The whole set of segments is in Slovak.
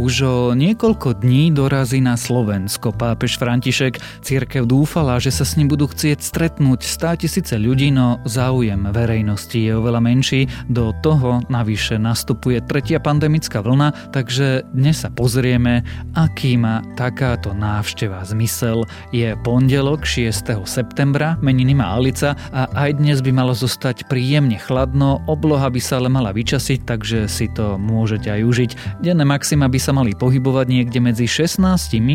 Už o niekoľko dní dorazí na Slovensko pápež František. Církev dúfala, že sa s ním budú chcieť stretnúť stá tisíce ľudí, no záujem verejnosti je oveľa menší. Do toho navyše nastupuje tretia pandemická vlna, takže dnes sa pozrieme, aký má takáto návšteva zmysel. Je pondelok 6. septembra, meniny má Alica a aj dnes by malo zostať príjemne chladno, obloha by sa ale mala vyčasiť, takže si to môžete aj užiť. Denné maxima by sa mali pohybovať niekde medzi 16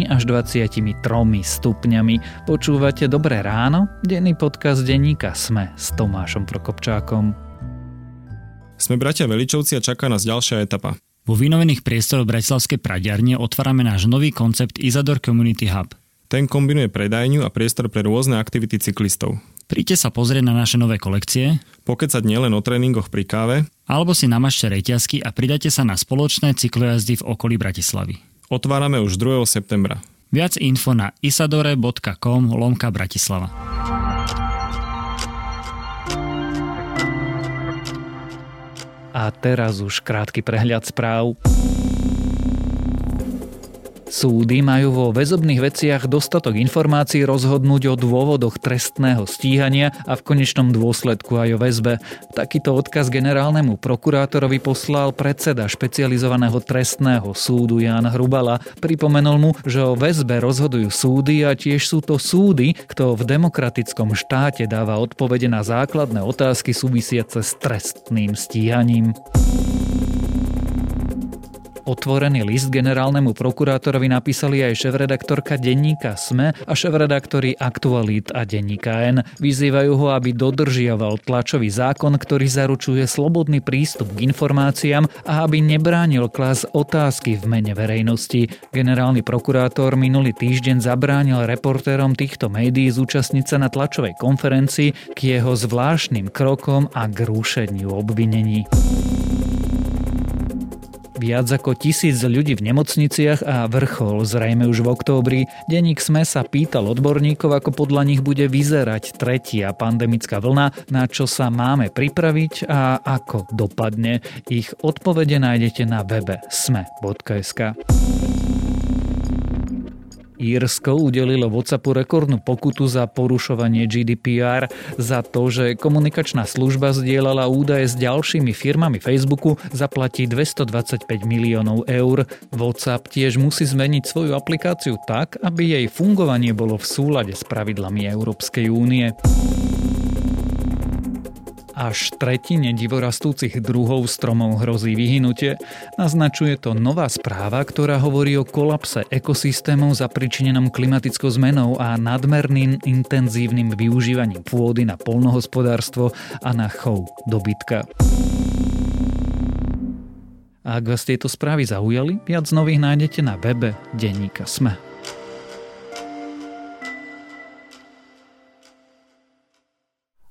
až 23 stupňami. Počúvate Dobré ráno? Denný podcast denníka Sme s Tomášom Prokopčákom. Sme bratia Veličovci a čaká nás ďalšia etapa. Vo vynovených priestoroch Bratislavskej pradiarne otvárame náš nový koncept Isador Community Hub. Ten kombinuje predajňu a priestor pre rôzne aktivity cyklistov. Príďte sa pozrieť na naše nové kolekcie, Pokecať nielen o tréningoch pri káve, alebo si namažte reťazky a pridajte sa na spoločné cyklojazdy v okolí Bratislavy. otvárame už 2. septembra. Viac info na isadore.com lomka Bratislava. A teraz už krátky prehľad správ. Súdy majú vo väzobných veciach dostatok informácií rozhodnúť o dôvodoch trestného stíhania a v konečnom dôsledku aj o väzbe. Takýto odkaz generálnemu prokurátorovi poslal predseda špecializovaného trestného súdu Jan Hrubala. Pripomenul mu, že o väzbe rozhodujú súdy a tiež sú to súdy, kto v demokratickom štáte dáva odpovede na základné otázky súvisiace s trestným stíhaním. Otvorený list generálnemu prokurátorovi napísali aj šéf-redaktorka denníka SME a šéf-redaktori Aktualit a denníka N. Vyzývajú ho, aby dodržiaval tlačový zákon, ktorý zaručuje slobodný prístup k informáciám a aby nebránil klas otázky v mene verejnosti. Generálny prokurátor minulý týždeň zabránil reportérom týchto médií zúčastniť sa na tlačovej konferencii k jeho zvláštnym krokom a k rušeniu obvinení. Viac ako tisíc ľudí v nemocniciach a vrchol zrejme už v októbri. Denník SME sa pýtal odborníkov, ako podľa nich bude vyzerať tretia pandemická vlna, na čo sa máme pripraviť a ako dopadne. Ich odpovede nájdete na webe sme.sk. Írsko udelilo WhatsAppu rekordnú pokutu za porušovanie GDPR za to, že komunikačná služba zdieľala údaje s ďalšími firmami Facebooku, zaplatí 225 miliónov eur. WhatsApp tiež musí zmeniť svoju aplikáciu tak, aby jej fungovanie bolo v súlade s pravidlami Európskej únie. Až tretine divorastúcich druhov stromov hrozí vyhynutie. Naznačuje to nová správa, ktorá hovorí o kolapse ekosystémov zapričinenom klimatickou zmenou a nadmerným intenzívnym využívaním pôdy na polnohospodárstvo a na chov dobytka. A ak vás tieto správy zaujali, viac nových nájdete na webe Denníka Sme.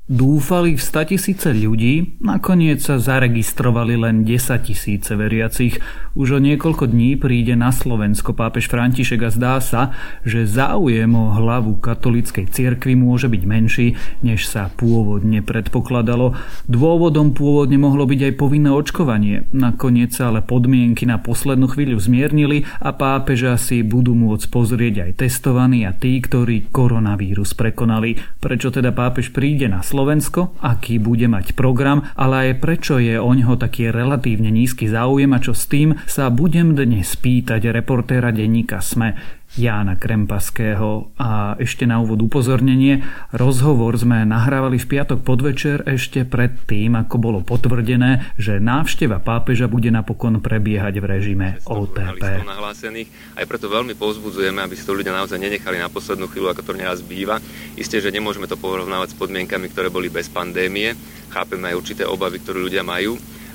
Dúfali v statisíce ľudí, nakoniec sa zaregistrovali len 10 tisíce veriacich. Už o niekoľko dní príde na Slovensko pápež František a zdá sa, že záujem o hlavu katolíckej cirkvi môže byť menší, než sa pôvodne predpokladalo. Dôvodom pôvodne mohlo byť aj povinné očkovanie. Nakoniec sa ale podmienky na poslednú chvíľu zmiernili a pápeža si budú môcť pozrieť aj testovaní a tí, ktorí koronavírus prekonali. Prečo teda pápež príde na? Slovensko, aký bude mať program, ale aj prečo je o ňoho taký relatívne nízky záujem a čo s tým sa budem dnes pýtať reportéra denníka SME. Jána Krempaského. A ešte na úvod upozornenie, rozhovor sme nahrávali v piatok podvečer ešte pred tým, ako bolo potvrdené, že návšteva pápeža bude napokon prebiehať v režime OTP. Aj preto veľmi povzbudzujeme, aby si to ľudia naozaj nenechali na poslednú chvíľu, ako to neraz býva. Isté, že nemôžeme to porovnávať s podmienkami, ktoré boli bez pandémie. Chápeme aj určité obavy, ktoré ľudia majú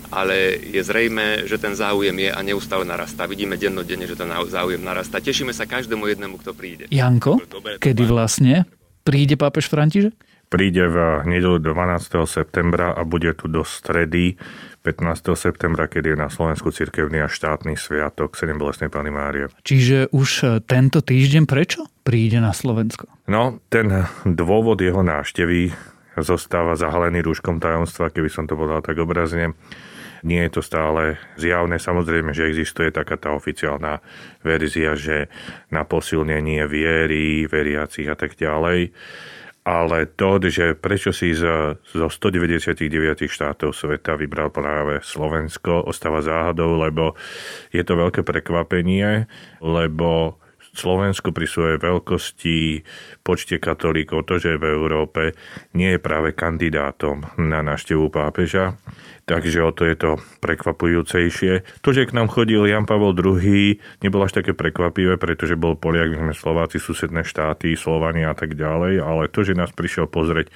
ale je zrejme, že ten záujem je a neustále narastá. Vidíme dennodenne, že ten záujem narastá. Tešíme sa každému jednému, kto príde. Janko, kedy vlastne príde pápež František? Príde v nedelu 12. septembra a bude tu do stredy 15. septembra, kedy je na Slovensku cirkevný a štátny sviatok 7 bolestnej Pany Márie. Čiže už e, tento týždeň prečo príde na Slovensko? No, ten dôvod jeho návštevy zostáva zahalený rúškom tajomstva, keby som to povedal tak obrazne. Nie je to stále zjavné. Samozrejme, že existuje taká tá oficiálna verzia, že na posilnenie viery, veriacich a tak ďalej ale to, že prečo si zo 199 štátov sveta vybral práve Slovensko, ostáva záhadou, lebo je to veľké prekvapenie, lebo Slovensko pri svojej veľkosti, počte katolíkov, to, že v Európe nie je práve kandidátom na návštevu pápeža, takže o to je to prekvapujúcejšie. To, že k nám chodil Jan Pavel II, nebolo až také prekvapivé, pretože bol Poliak, my sme Slováci, susedné štáty, Slovania a tak ďalej, ale to, že nás prišiel pozrieť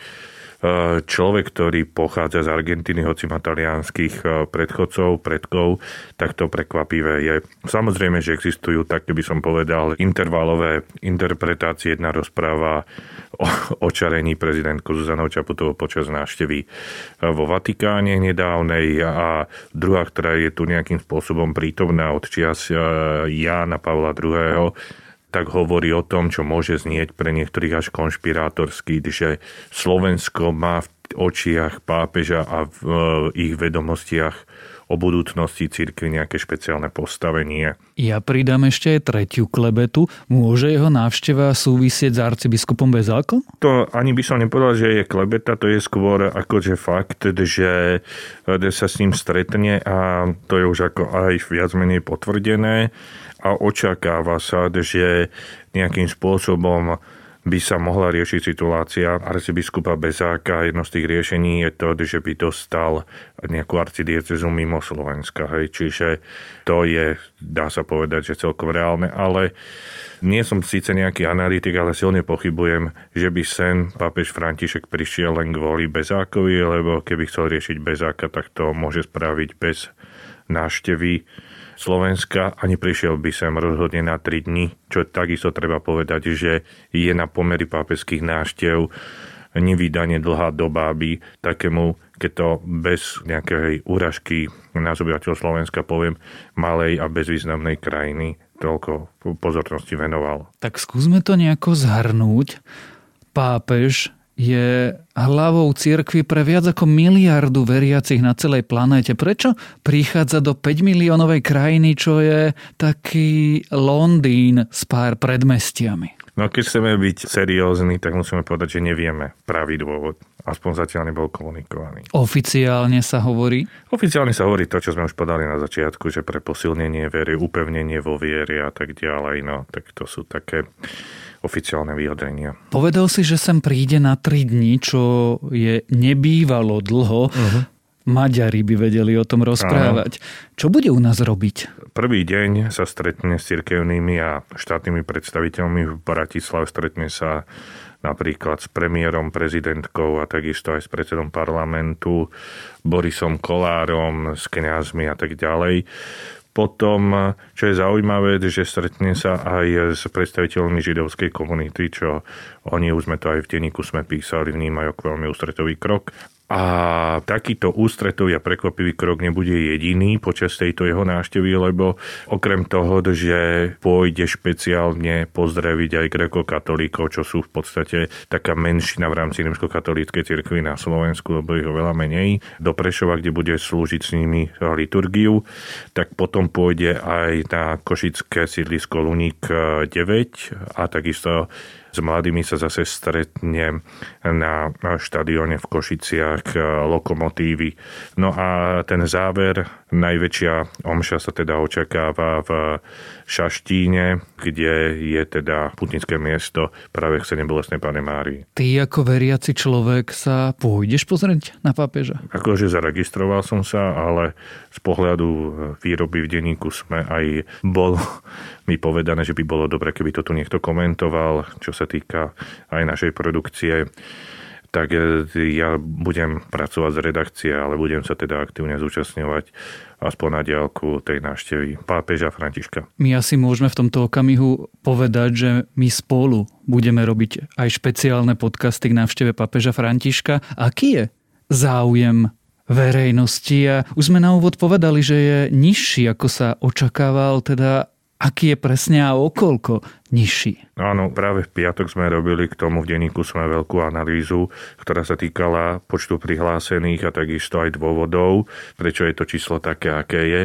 človek, ktorý pochádza z Argentíny, hoci má talianských e, predchodcov, predkov, tak to prekvapivé je. Samozrejme, že existujú, tak by som povedal, intervalové interpretácie. Jedna rozpráva o očarení prezidentku Zuzanou Čaputovou počas návštevy e, vo Vatikáne nedávnej a druhá, ktorá je tu nejakým spôsobom prítomná od čias e, Jána Pavla II tak hovorí o tom, čo môže znieť pre niektorých až konšpirátorský, že Slovensko má v očiach pápeža a v e, ich vedomostiach o budúcnosti církvy nejaké špeciálne postavenie. Ja pridám ešte aj tretiu klebetu. Môže jeho návšteva súvisieť s arcibiskupom Bezákom? To ani by som nepovedal, že je klebeta, to je skôr akože fakt, že sa s ním stretne a to je už ako aj viac menej potvrdené a očakáva sa, že nejakým spôsobom by sa mohla riešiť situácia arcibiskupa Bezáka. Jedno z tých riešení je to, že by dostal nejakú arcidiecezu mimo Slovenska. Hej. Čiže to je, dá sa povedať, že celkom reálne, ale nie som síce nejaký analytik, ale silne pochybujem, že by sen pápež František prišiel len kvôli Bezákovi, lebo keby chcel riešiť Bezáka, tak to môže spraviť bez návštevy Slovenska a neprišiel by sem rozhodne na 3 dni, čo takisto treba povedať, že je na pomery pápežských náštev nevydane dlhá doba, aby takému, keď to bez nejakej úražky na obyvateľ Slovenska poviem, malej a bezvýznamnej krajiny toľko pozornosti venoval. Tak skúsme to nejako zhrnúť. Pápež je hlavou cirkvi pre viac ako miliardu veriacich na celej planéte. Prečo prichádza do 5 miliónovej krajiny, čo je taký Londýn s pár predmestiami? No keď chceme byť seriózni, tak musíme povedať, že nevieme pravý dôvod. Aspoň zatiaľ nebol komunikovaný. Oficiálne sa hovorí? Oficiálne sa hovorí to, čo sme už podali na začiatku, že pre posilnenie viery, upevnenie vo viere a tak ďalej. No, tak to sú také oficiálne vyjadrenia. Povedal si, že sem príde na 3 dní, čo je nebývalo dlho. Uh-huh. Maďari by vedeli o tom rozprávať. Áno. Čo bude u nás robiť? Prvý deň sa stretne s cirkevnými a štátnymi predstaviteľmi v Bratislave. Stretne sa napríklad s premiérom, prezidentkou a takisto aj s predsedom parlamentu, Borisom Kolárom, s kňazmi a tak ďalej. Potom, čo je zaujímavé, že stretne sa aj s predstaviteľmi židovskej komunity, čo oni už sme to aj v denníku sme písali, vnímajú ako veľmi ústretový krok. A takýto ústretový a prekvapivý krok nebude jediný počas tejto jeho návštevy, lebo okrem toho, že pôjde špeciálne pozdraviť aj grekokatolíkov, čo sú v podstate taká menšina v rámci rímskokatolíckej cirkvi na Slovensku, lebo ich oveľa menej, do Prešova, kde bude slúžiť s nimi liturgiu, tak potom pôjde aj na košické sídlisko Luník 9 a takisto s mladými sa zase stretne na štadióne v Košiciach e, Lokomotívy. No a ten záver, najväčšia omša sa teda očakáva v Šaštíne, kde je teda putnické miesto práve k Bolesnej Pane Márii. Ty ako veriaci človek sa pôjdeš pozrieť na pápeža? Akože zaregistroval som sa, ale z pohľadu výroby v denníku sme aj bol mi povedané, že by bolo dobre, keby to tu niekto komentoval, čo sa týka aj našej produkcie tak e, ja budem pracovať z redakcie, ale budem sa teda aktívne zúčastňovať aspoň na diálku tej návštevy pápeža Františka. My asi môžeme v tomto okamihu povedať, že my spolu budeme robiť aj špeciálne podcasty k návšteve pápeža Františka. Aký je záujem verejnosti? A už sme na úvod povedali, že je nižší, ako sa očakával, teda aký je presne a okolko nižší. Áno, práve v piatok sme robili k tomu v denníku sme veľkú analýzu, ktorá sa týkala počtu prihlásených a takisto aj dôvodov, prečo je to číslo také, aké je.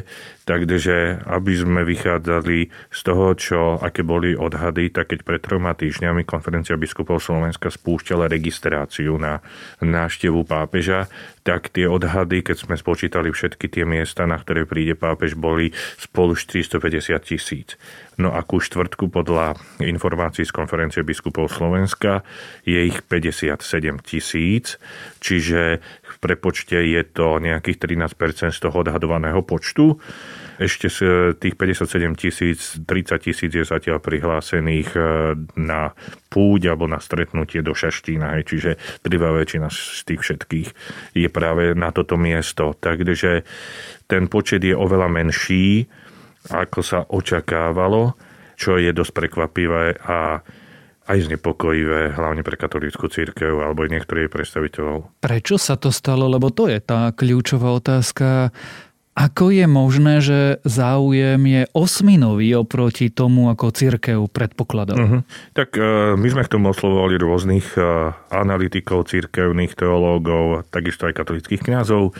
Takže aby sme vychádzali z toho, čo, aké boli odhady, tak keď pred troma týždňami konferencia biskupov Slovenska spúšťala registráciu na návštevu pápeža, tak tie odhady, keď sme spočítali všetky tie miesta, na ktoré príde pápež, boli spolu 450 tisíc. No a ku štvrtku podľa informácií z konferencie biskupov Slovenska je ich 57 tisíc, čiže v prepočte je to nejakých 13% z toho odhadovaného počtu. Ešte z tých 57 tisíc, 30 tisíc je zatiaľ prihlásených e, na púť alebo na stretnutie do Šaštína, čiže drvá väčšina z tých všetkých je práve na toto miesto. Takže ten počet je oveľa menší, ako sa očakávalo, čo je dosť prekvapivé a aj znepokojivé, hlavne pre katolícku církev alebo niektorých predstaviteľov. Prečo sa to stalo? Lebo to je tá kľúčová otázka. Ako je možné, že záujem je osminový oproti tomu, ako církev predpokladal? Uh-huh. Tak uh, my sme k tomu oslovovali rôznych uh, analytikov, církevných teológov, takisto aj katolických kňazov.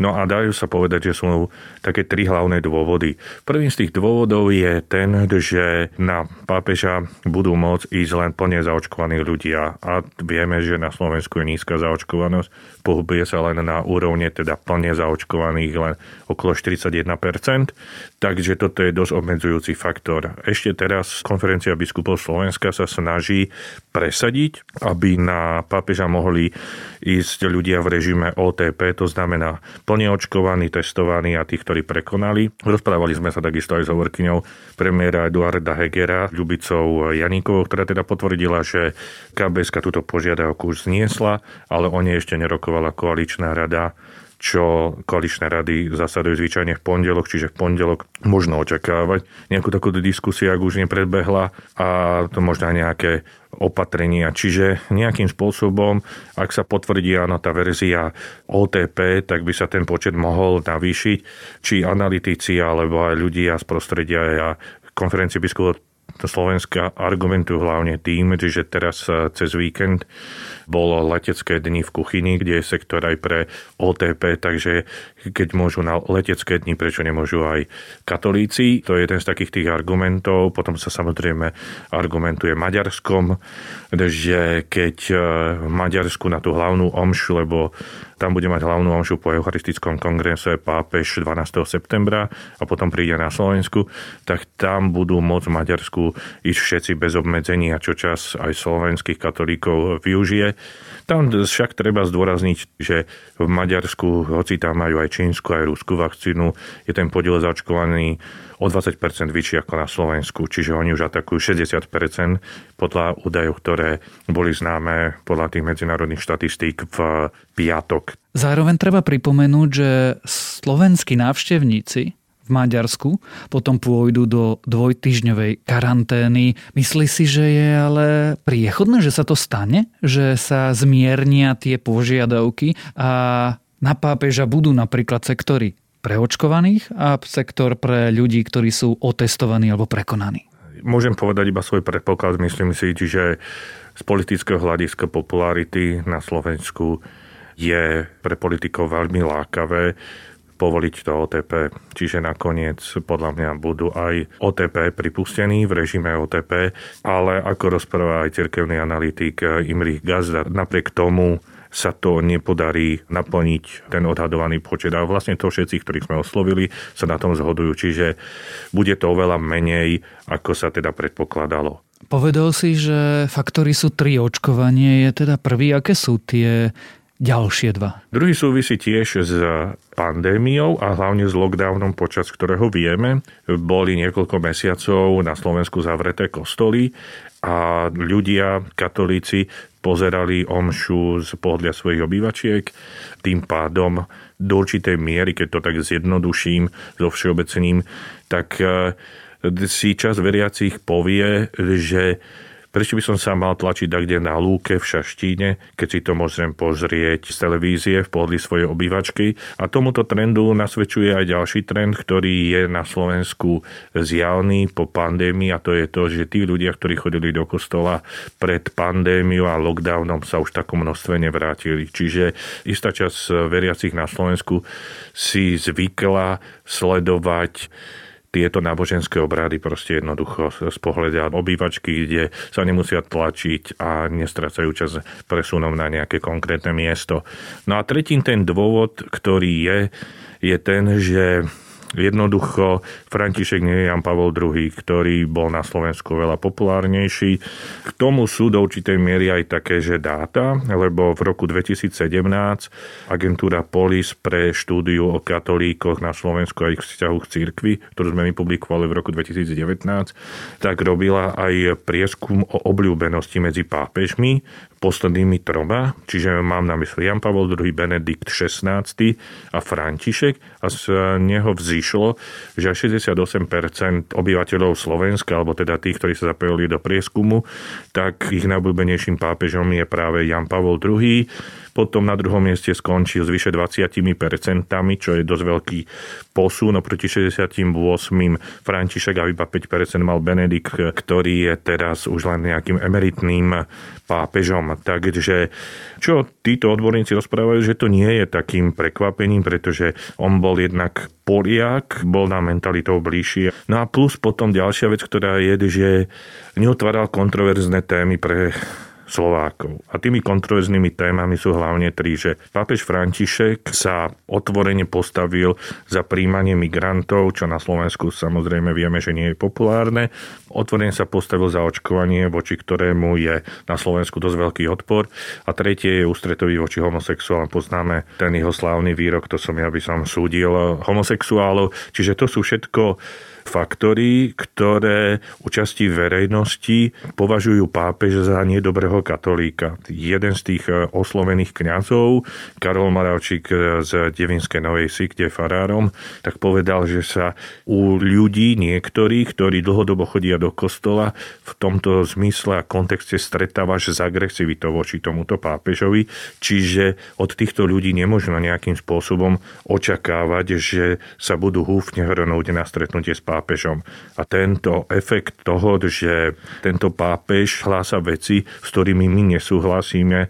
No a dajú sa povedať, že sú také tri hlavné dôvody. Prvým z tých dôvodov je ten, že na pápeža budú môcť ísť len plne zaočkovaní ľudia. A vieme, že na Slovensku je nízka zaočkovanosť. Pohybuje sa len na úrovne teda plne zaočkovaných len okolo 41%. Takže toto je dosť obmedzujúci faktor. Ešte teraz konferencia biskupov Slovenska sa snaží presadiť, aby na pápeža mohli ísť ľudia v režime OTP, to znamená plne očkovaní, testovaní a tí, ktorí prekonali. Rozprávali sme sa takisto aj s hovorkyňou premiéra Eduarda Hegera, Ľubicou Janíkovou, ktorá teda potvrdila, že KBSK túto požiadavku už zniesla, ale o nej ešte nerokovala koaličná rada čo koaličné rady zasadujú zvyčajne v pondelok, čiže v pondelok možno očakávať nejakú takú diskusiu, ak už nepredbehla a to možno aj nejaké opatrenia. Čiže nejakým spôsobom, ak sa potvrdí áno tá verzia OTP, tak by sa ten počet mohol navýšiť, či analytici alebo aj ľudia z prostredia a konferencie biskupov Slovenska argumentujú hlavne tým, že teraz cez víkend bolo letecké dni v kuchyni, kde je sektor aj pre OTP, takže keď môžu na letecké dni, prečo nemôžu aj katolíci? To je jeden z takých tých argumentov. Potom sa samozrejme argumentuje Maďarskom, že keď e, v Maďarsku na tú hlavnú omšu, lebo tam bude mať hlavnú omšu po Eucharistickom kongrese pápež 12. septembra a potom príde na Slovensku, tak tam budú môcť v Maďarsku ísť všetci bez obmedzenia, čo čas aj slovenských katolíkov využije. Tam však treba zdôrazniť, že v Maďarsku, hoci tam majú aj čínsku, aj rúskú vakcínu, je ten podiel zaočkovaný o 20% vyšší ako na Slovensku, čiže oni už atakujú 60% podľa údajov, ktoré boli známe podľa tých medzinárodných štatistík v piatok. Zároveň treba pripomenúť, že slovenskí návštevníci Maďarsku, potom pôjdu do dvojtyžňovej karantény. Myslí si, že je ale priechodné, že sa to stane? Že sa zmiernia tie požiadavky a na pápeža budú napríklad sektory preočkovaných a sektor pre ľudí, ktorí sú otestovaní alebo prekonaní? Môžem povedať iba svoj predpoklad. Myslím si, že z politického hľadiska popularity na Slovensku je pre politikov veľmi lákavé povoliť to OTP. Čiže nakoniec podľa mňa budú aj OTP pripustení v režime OTP, ale ako rozpráva aj cirkevný analytik Imrich Gazda, napriek tomu sa to nepodarí naplniť ten odhadovaný počet. A vlastne to všetci, ktorých sme oslovili, sa na tom zhodujú. Čiže bude to oveľa menej, ako sa teda predpokladalo. Povedal si, že faktory sú tri očkovanie. Je teda prvý, aké sú tie ďalšie dva. Druhý súvisí tiež s pandémiou a hlavne s lockdownom, počas ktorého vieme. Boli niekoľko mesiacov na Slovensku zavreté kostoly a ľudia, katolíci, pozerali omšu z pohľadľa svojich obývačiek. Tým pádom do určitej miery, keď to tak zjednoduším, so všeobecným, tak eh, si čas veriacich povie, že Prečo by som sa mal tlačiť kde na lúke v Šaštíne, keď si to môžem pozrieť z televízie v pohodli svojej obývačky. A tomuto trendu nasvedčuje aj ďalší trend, ktorý je na Slovensku zjavný po pandémii a to je to, že tí ľudia, ktorí chodili do kostola pred pandémiou a lockdownom sa už takom množstve nevrátili. Čiže istá časť veriacich na Slovensku si zvykla sledovať tieto náboženské obrady proste jednoducho z pohľadia obývačky, kde sa nemusia tlačiť a nestracajú čas presunom na nejaké konkrétne miesto. No a tretím ten dôvod, ktorý je, je ten, že Jednoducho, František nie je Jan Pavol II, ktorý bol na Slovensku veľa populárnejší. K tomu sú do určitej miery aj také, že dáta, lebo v roku 2017 agentúra Polis pre štúdiu o katolíkoch na Slovensku a ich vzťahu k cirkvi, ktorú sme my publikovali v roku 2019, tak robila aj prieskum o obľúbenosti medzi pápežmi poslednými troma, čiže mám na mysli Jan Pavol II, Benedikt XVI a František a z neho vzýšlo, že 68% obyvateľov Slovenska, alebo teda tých, ktorí sa zapojili do prieskumu, tak ich najobľúbenejším pápežom je práve Jan Pavol II. Potom na druhom mieste skončil s vyše 20%, čo je dosť veľký posun oproti 68. František a iba 5% mal Benedikt, ktorý je teraz už len nejakým emeritným pápežom. Takže čo títo odborníci rozprávajú, že to nie je takým prekvapením, pretože on bol jednak Poliak, bol na mentalitou bližšie. No a plus potom ďalšia vec, ktorá je, že neotváral kontroverzné témy pre Slovákov. A tými kontroverznými témami sú hlavne tri, že pápež František sa otvorene postavil za príjmanie migrantov, čo na Slovensku samozrejme vieme, že nie je populárne. Otvorene sa postavil za očkovanie, voči ktorému je na Slovensku dosť veľký odpor. A tretie je ústretový voči homosexuálom. Poznáme ten jeho slávny výrok, to som ja by som súdil homosexuálov. Čiže to sú všetko faktory, ktoré účasti verejnosti považujú pápež za nedobrého katolíka. Jeden z tých e, oslovených kňazov, Karol Maravčík z Devinskej Novej Si, kde je farárom, tak povedal, že sa u ľudí niektorých, ktorí dlhodobo chodia do kostola, v tomto zmysle a kontexte stretávaš s agresivitou voči tomuto pápežovi. Čiže od týchto ľudí nemôžno nejakým spôsobom očakávať, že sa budú húfne hrnúť na stretnutie s pápežom. A tento efekt toho, že tento pápež hlása veci, s ktorými my nesúhlasíme,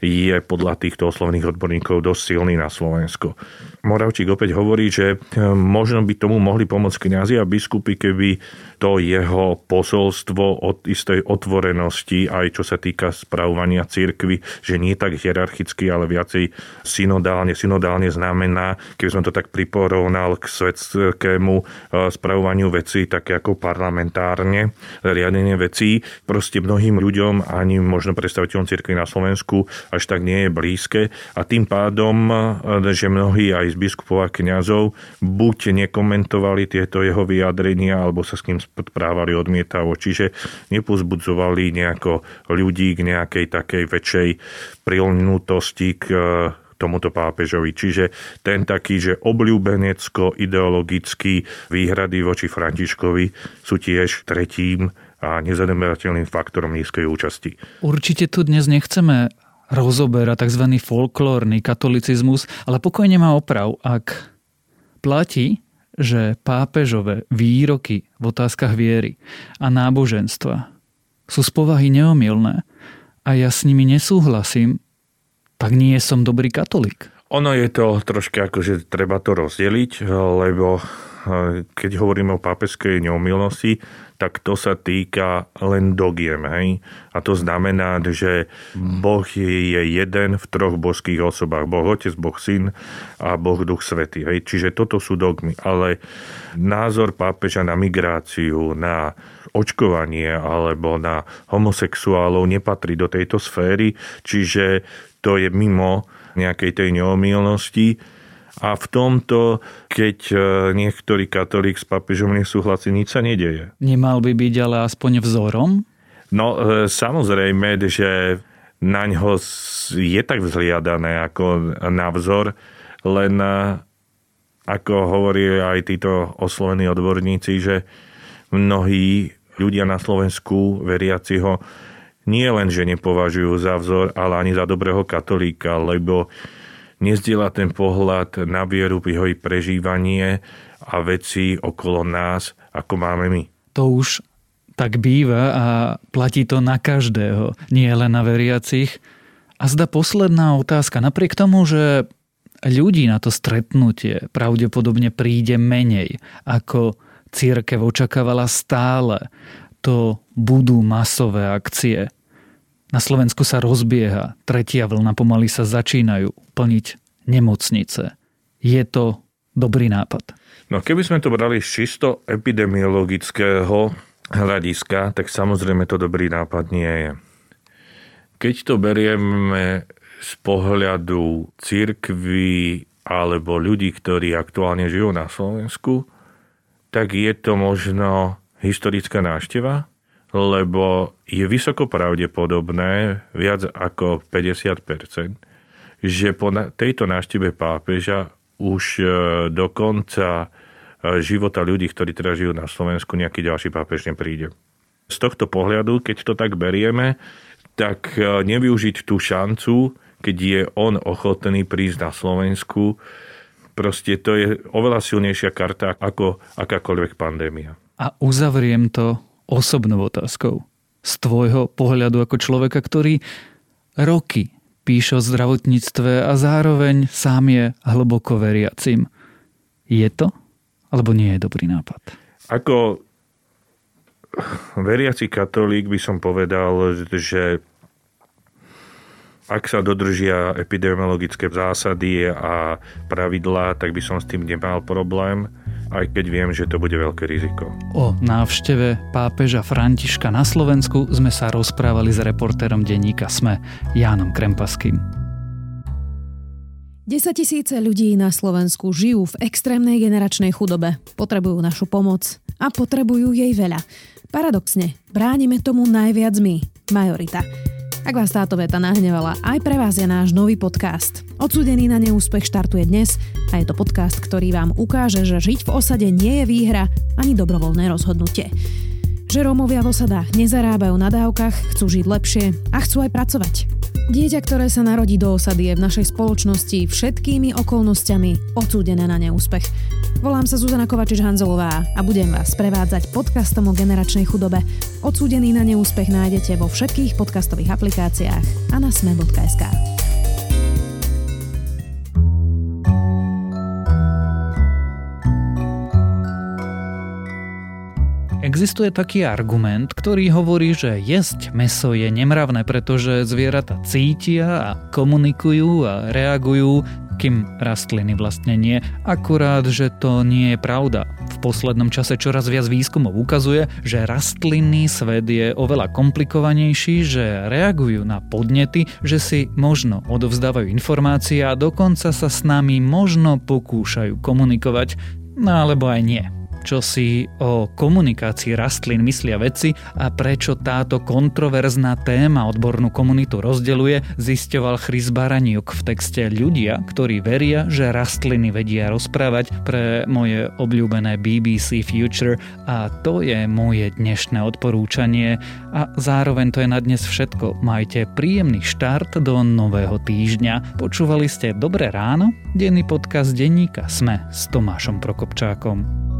je podľa týchto oslovných odborníkov dosť silný na Slovensku. Moravčík opäť hovorí, že eh, možno by tomu mohli pomôcť kňazi a biskupy, keby to jeho posolstvo od istej otvorenosti, aj čo sa týka spravovania církvy, že nie tak hierarchicky, ale viacej synodálne. Synodálne znamená, keby som to tak priporovnal k svetskému eh, spravovaniu vecí, tak ako parlamentárne riadenie vecí, proste mnohým ľuďom, ani možno predstaviteľom církvy na Slovensku, až tak nie je blízke a tým pádom, eh, že mnohí aj z biskupov a kňazov buď nekomentovali tieto jeho vyjadrenia, alebo sa s ním správali odmietavo. Čiže nepozbudzovali nejako ľudí k nejakej takej väčšej prilnutosti k e, tomuto pápežovi. Čiže ten taký, že obľúbenecko-ideologický výhrady voči Františkovi sú tiež tretím a nezanedbateľným faktorom nízkej účasti. Určite tu dnes nechceme rozoberá tzv. folklórny katolicizmus, ale pokojne má oprav, ak platí, že pápežové výroky v otázkach viery a náboženstva sú z povahy neomilné a ja s nimi nesúhlasím, tak nie som dobrý katolík. Ono je to troška ako, že treba to rozdeliť, lebo keď hovoríme o pápežskej neomilnosti, tak to sa týka len dogiem. Hej? A to znamená, že Boh je jeden v troch božských osobách. Boh Otec, Boh Syn a Boh Duch Svetý. Hej? Čiže toto sú dogmy. Ale názor pápeža na migráciu, na očkovanie alebo na homosexuálov nepatrí do tejto sféry, čiže to je mimo nejakej tej neomilnosti a v tomto, keď e, niektorý katolík s papežom nesúhlasí, nič sa nedeje. Nemal by byť ale aspoň vzorom? No e, samozrejme, že na ňo je tak vzliadané ako na vzor, len e, ako hovorí aj títo oslovení odborníci, že mnohí ľudia na Slovensku veriaci ho nie len, že nepovažujú za vzor, ale ani za dobrého katolíka, lebo nezdiela ten pohľad na vieru, jeho prežívanie a veci okolo nás, ako máme my. To už tak býva a platí to na každého, nie len na veriacich. A zda posledná otázka. Napriek tomu, že ľudí na to stretnutie pravdepodobne príde menej, ako církev očakávala stále, to budú masové akcie. Na Slovensku sa rozbieha, tretia vlna pomaly sa začínajú plniť nemocnice. Je to dobrý nápad? No keby sme to brali z čisto epidemiologického hľadiska, tak samozrejme to dobrý nápad nie je. Keď to berieme z pohľadu církvy alebo ľudí, ktorí aktuálne žijú na Slovensku, tak je to možno historická návšteva, lebo je vysoko pravdepodobné, viac ako 50%, že po tejto návšteve pápeža už e, do konca života ľudí, ktorí teraz žijú na Slovensku, nejaký ďalší pápež nepríde. Z tohto pohľadu, keď to tak berieme, tak e, nevyužiť tú šancu, keď je on ochotný prísť na Slovensku, proste to je oveľa silnejšia karta ako akákoľvek pandémia. A uzavriem to osobnou otázkou. Z tvojho pohľadu ako človeka, ktorý roky píše o zdravotníctve a zároveň sám je hlboko veriacim. Je to alebo nie je dobrý nápad? Ako veriaci katolík by som povedal, že ak sa dodržia epidemiologické zásady a pravidlá, tak by som s tým nemal problém, aj keď viem, že to bude veľké riziko. O návšteve pápeža Františka na Slovensku sme sa rozprávali s reportérom denníka SME Jánom Krempaským. 10 tisíce ľudí na Slovensku žijú v extrémnej generačnej chudobe, potrebujú našu pomoc a potrebujú jej veľa. Paradoxne, bránime tomu najviac my, majorita. Ak vás táto veta nahnevala, aj pre vás je náš nový podcast. Odsúdený na neúspech štartuje dnes a je to podcast, ktorý vám ukáže, že žiť v osade nie je výhra ani dobrovoľné rozhodnutie. Že Rómovia v osadách nezarábajú na dávkach, chcú žiť lepšie a chcú aj pracovať. Dieťa, ktoré sa narodí do osady, je v našej spoločnosti všetkými okolnostiami odsúdené na neúspech. Volám sa Zuzana Kovačič-Hanzelová a budem vás prevádzať podcastom o generačnej chudobe. Odsúdený na neúspech nájdete vo všetkých podcastových aplikáciách a na sme.sk. Existuje taký argument, ktorý hovorí, že jesť meso je nemravné, pretože zvieratá cítia a komunikujú a reagujú, kým rastliny vlastne nie. Akurát, že to nie je pravda. V poslednom čase čoraz viac výskumov ukazuje, že rastlinný svet je oveľa komplikovanejší, že reagujú na podnety, že si možno odovzdávajú informácie a dokonca sa s nami možno pokúšajú komunikovať, no alebo aj nie čo si o komunikácii rastlín myslia vedci a prečo táto kontroverzná téma odbornú komunitu rozdeluje, zisťoval Chris Baraniuk v texte Ľudia, ktorí veria, že rastliny vedia rozprávať pre moje obľúbené BBC Future a to je moje dnešné odporúčanie a zároveň to je na dnes všetko. Majte príjemný štart do nového týždňa. Počúvali ste Dobré ráno? Denný podcast denníka Sme s Tomášom Prokopčákom.